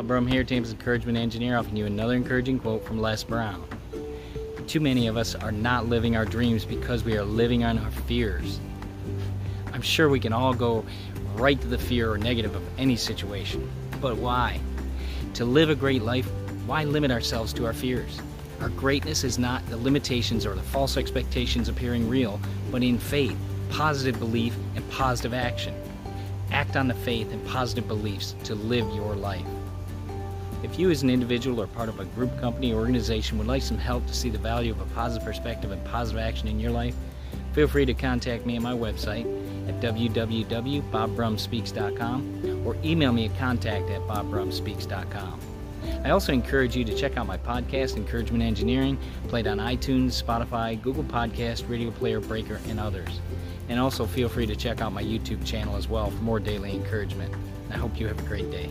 Bob Brum here, Thames Encouragement Engineer, offering you another encouraging quote from Les Brown. Too many of us are not living our dreams because we are living on our fears. I'm sure we can all go right to the fear or negative of any situation. But why? To live a great life, why limit ourselves to our fears? Our greatness is not the limitations or the false expectations appearing real, but in faith, positive belief, and positive action. Act on the faith and positive beliefs to live your life. If you, as an individual or part of a group, company, or organization, would like some help to see the value of a positive perspective and positive action in your life, feel free to contact me at my website at www.bobbrumspeaks.com or email me at contact at bobbrumspeaks.com. I also encourage you to check out my podcast, Encouragement Engineering, played on iTunes, Spotify, Google Podcast, Radio Player, Breaker, and others. And also feel free to check out my YouTube channel as well for more daily encouragement. I hope you have a great day.